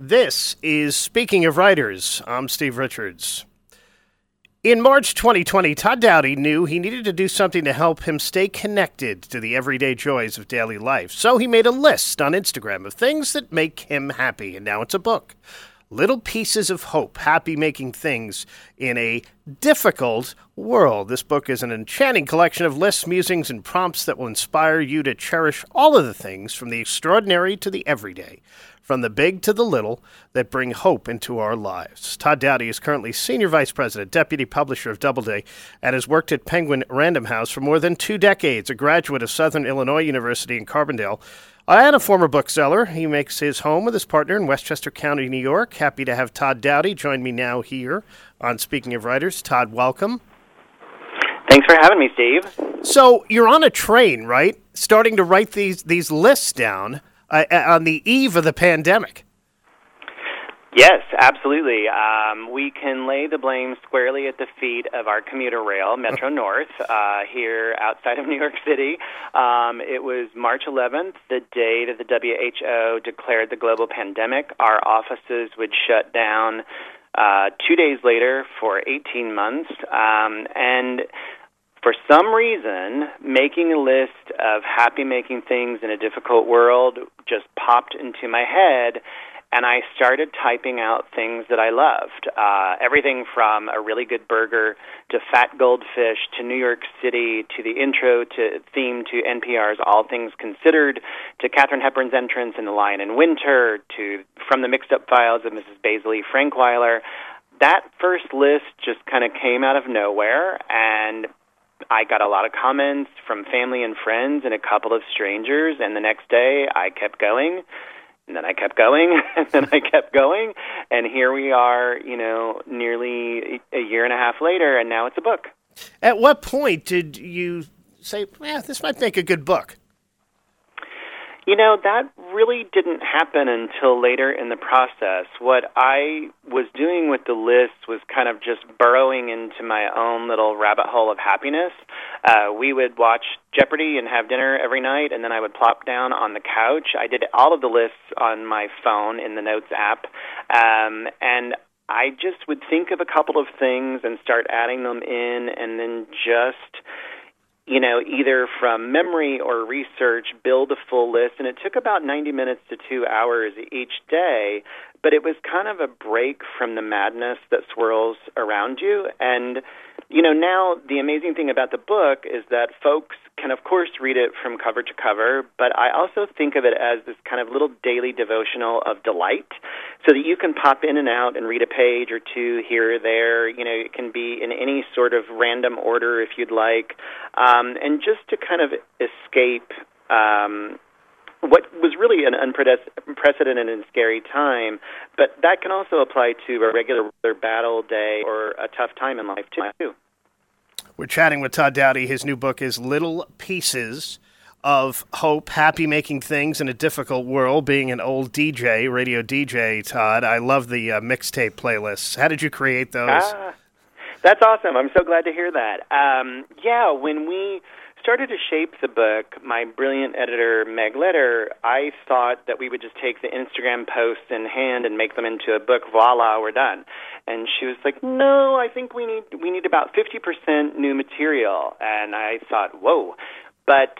This is Speaking of Writers. I'm Steve Richards. In March 2020, Todd Doughty knew he needed to do something to help him stay connected to the everyday joys of daily life. So he made a list on Instagram of things that make him happy, and now it's a book. Little Pieces of Hope, Happy Making Things in a Difficult World. This book is an enchanting collection of lists, musings, and prompts that will inspire you to cherish all of the things from the extraordinary to the everyday from the big to the little that bring hope into our lives. Todd Doughty is currently Senior Vice President, Deputy Publisher of Doubleday, and has worked at Penguin Random House for more than two decades, a graduate of Southern Illinois University in Carbondale. And a former bookseller. He makes his home with his partner in Westchester County, New York. Happy to have Todd Doughty join me now here on Speaking of Writers. Todd, welcome. Thanks for having me, Steve. So you're on a train, right? Starting to write these these lists down uh, on the eve of the pandemic. Yes, absolutely. Um, we can lay the blame squarely at the feet of our commuter rail, Metro North, uh, here outside of New York City. Um, it was March 11th, the day that the WHO declared the global pandemic. Our offices would shut down uh, two days later for 18 months. Um, and for some reason, making a list of happy making things in a difficult world just popped into my head, and I started typing out things that I loved. Uh, everything from a really good burger to fat goldfish to New York City to the intro to theme to NPR's All Things Considered to Katharine Hepburn's entrance in The Lion in Winter to From the Mixed Up Files of Mrs. Baisley Frankweiler that first list just kind of came out of nowhere and I got a lot of comments from family and friends and a couple of strangers, and the next day I kept going. And then I kept going, and then I kept going, and here we are, you know, nearly a year and a half later, and now it's a book. At what point did you say, "Yeah, this might make a good book"? You know, that really didn't happen until later in the process. What I was doing with the list was kind of just burrowing into my own little rabbit hole of happiness. Uh, we would watch Jeopardy and have dinner every night, and then I would plop down on the couch. I did all of the lists on my phone in the Notes app, um, and I just would think of a couple of things and start adding them in, and then just you know, either from memory or research, build a full list. And it took about 90 minutes to two hours each day, but it was kind of a break from the madness that swirls around you. And, you know, now the amazing thing about the book is that folks can, of course, read it from cover to cover, but I also think of it as this kind of little daily devotional of delight so that you can pop in and out and read a page or two here or there. You know, it can be in any sort of random order if you'd like, um, and just to kind of escape. Um, what was really an unprecedented and scary time, but that can also apply to a regular battle day or a tough time in life too. We're chatting with Todd Doughty. His new book is Little Pieces of Hope, Happy Making Things in a Difficult World, being an old DJ, radio DJ, Todd. I love the uh, mixtape playlists. How did you create those? Ah, that's awesome. I'm so glad to hear that. Um, yeah, when we started to shape the book, my brilliant editor, Meg Leder, I thought that we would just take the Instagram posts in hand and make them into a book. Voila, we're done. And she was like, "No, I think we need we need about 50% new material." And I thought, "Whoa." But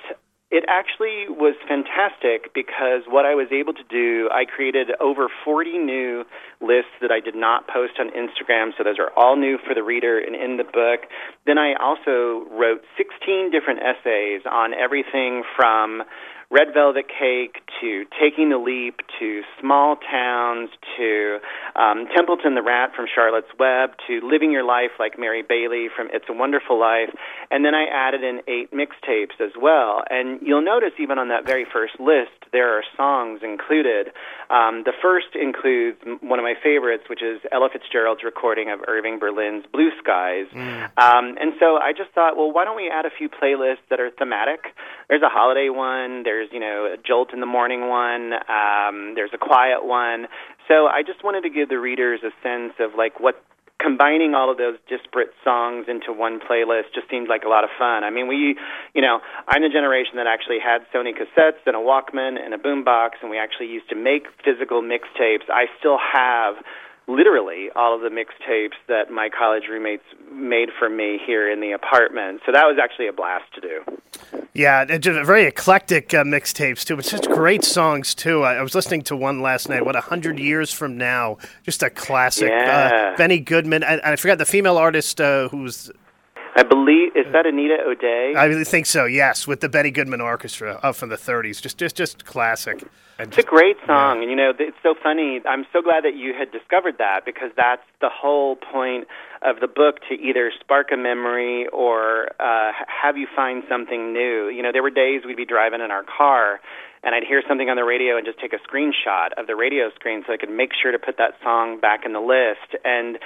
it actually was fantastic because what I was able to do, I created over 40 new lists that I did not post on Instagram, so those are all new for the reader and in the book. Then I also wrote 16 different essays on everything from Red Velvet Cake to Taking the Leap to Small Towns to um, Templeton the Rat from Charlotte's Web to Living Your Life like Mary Bailey from It's a Wonderful Life. And then I added in eight mixtapes as well. And you'll notice even on that very first list, there are songs included. Um, the first includes one of my favorites, which is Ella Fitzgerald's recording of Irving Berlin's Blue Skies. Mm. Um, and so I just thought, well, why don't we add a few playlists that are thematic? There's a holiday one. There's you know a jolt in the morning one. Um, there's a quiet one. So I just wanted to give the readers a sense of like what combining all of those disparate songs into one playlist just seemed like a lot of fun. I mean, we, you know, I'm the generation that actually had Sony cassettes and a Walkman and a boombox, and we actually used to make physical mixtapes. I still have literally all of the mixtapes that my college roommates made for me here in the apartment. So that was actually a blast to do. Yeah, just very eclectic uh, mixtapes too, but such great songs too. I, I, was listening to one last night. What a hundred years from now, just a classic. Uh, yeah. Uh, Benny Goodman. I, I forgot the female artist uh, who's I believe is that Anita O'Day. I think so. Yes, with the Benny Goodman Orchestra up from the '30s, just just just classic. And it's a great song, yeah. and you know it's so funny. I'm so glad that you had discovered that because that's the whole point of the book to either spark a memory or uh, have you find something new. You know, there were days we'd be driving in our car and I'd hear something on the radio and just take a screenshot of the radio screen so I could make sure to put that song back in the list. And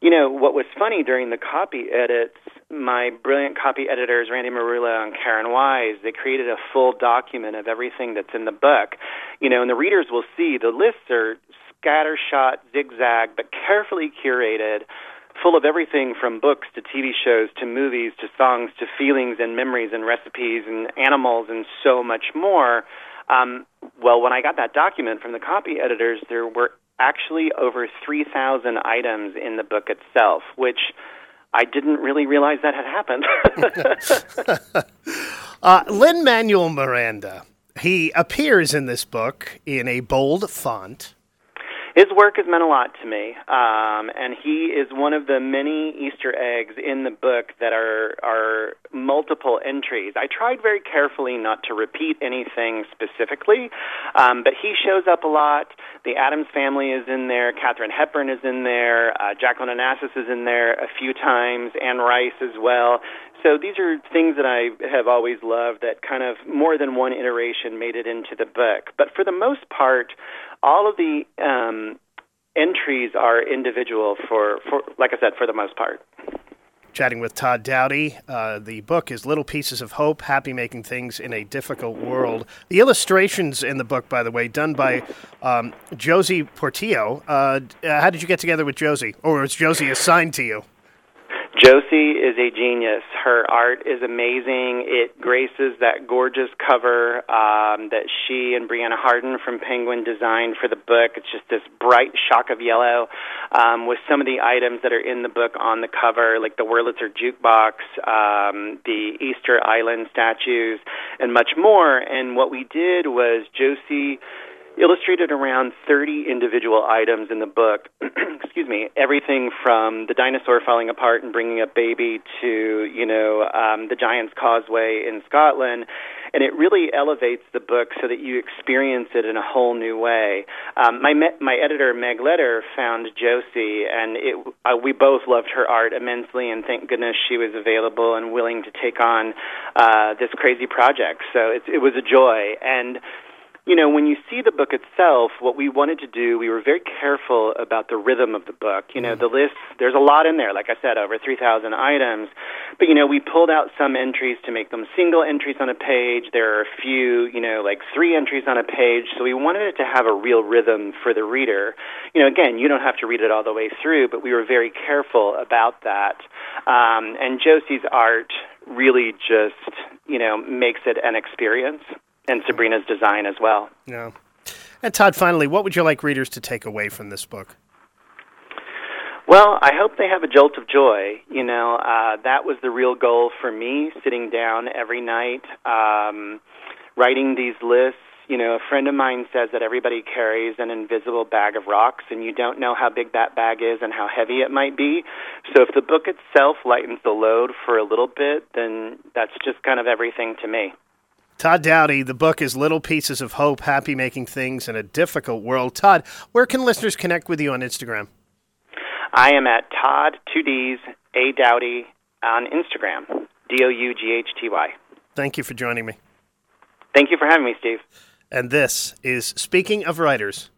you know, what was funny during the copy edits, my brilliant copy editors, Randy Marula and Karen Wise, they created a full document of everything that's in the book. You know, and the readers will see the lists are scattershot, zigzag, but carefully curated full of everything from books to TV shows to movies to songs to feelings and memories and recipes and animals and so much more. Um, well, when I got that document from the copy editors, there were actually over 3,000 items in the book itself, which I didn't really realize that had happened. uh, Lin Manuel Miranda, he appears in this book in a bold font his work has meant a lot to me, um, and he is one of the many Easter eggs in the book that are are multiple entries. I tried very carefully not to repeat anything specifically, um, but he shows up a lot. The Addams family is in there. Katharine Hepburn is in there. Uh, Jacqueline Onassis is in there a few times. Anne Rice as well. So these are things that I have always loved that kind of more than one iteration made it into the book. But for the most part, all of the um, entries are individual for, for, like I said, for the most part. Chatting with Todd Doughty. Uh, the book is Little Pieces of Hope Happy Making Things in a Difficult World. The illustrations in the book, by the way, done by um, Josie Portillo. Uh, how did you get together with Josie? Or was Josie assigned to you? Josie is a genius. Her art is amazing. It graces that gorgeous cover um, that she and Brianna Harden from Penguin designed for the book. It's just this bright shock of yellow um, with some of the items that are in the book on the cover, like the Wurlitzer jukebox, um, the Easter Island statues, and much more. And what we did was Josie illustrated around 30 individual items in the book. Excuse me, everything from the dinosaur falling apart and bringing up baby to, you know, um, the Giant's Causeway in Scotland. And it really elevates the book so that you experience it in a whole new way. Um, my my editor Meg Leder found Josie, and it, uh, we both loved her art immensely. And thank goodness she was available and willing to take on uh, this crazy project. So it, it was a joy. And you know, when you see the book itself, what we wanted to do, we were very careful about the rhythm of the book. You know, mm. the list, there's a lot in there, like I said, over 3,000 items. But, you know, we pulled out some entries to make them single entries on a page. There are a few, you know, like three entries on a page. So we wanted it to have a real rhythm for the reader. You know, again, you don't have to read it all the way through, but we were very careful about that. Um, and Josie's art really just, you know, makes it an experience and Sabrina's design as well. Yeah. And Todd, finally, what would you like readers to take away from this book? Well, I hope they have a jolt of joy. You know, uh, that was the real goal for me, sitting down every night, um, writing these lists. You know, a friend of mine says that everybody carries an invisible bag of rocks, and you don't know how big that bag is and how heavy it might be. So, if the book itself lightens the load for a little bit, then that's just kind of everything to me. Todd Doughty, the book is Little Pieces of Hope Happy Making Things in a Difficult World. Todd, where can listeners connect with you on Instagram? I am at Todd, two D's, A Doughty on Instagram, D O U G H T Y. Thank you for joining me. Thank you for having me, Steve. And this is Speaking of Writers.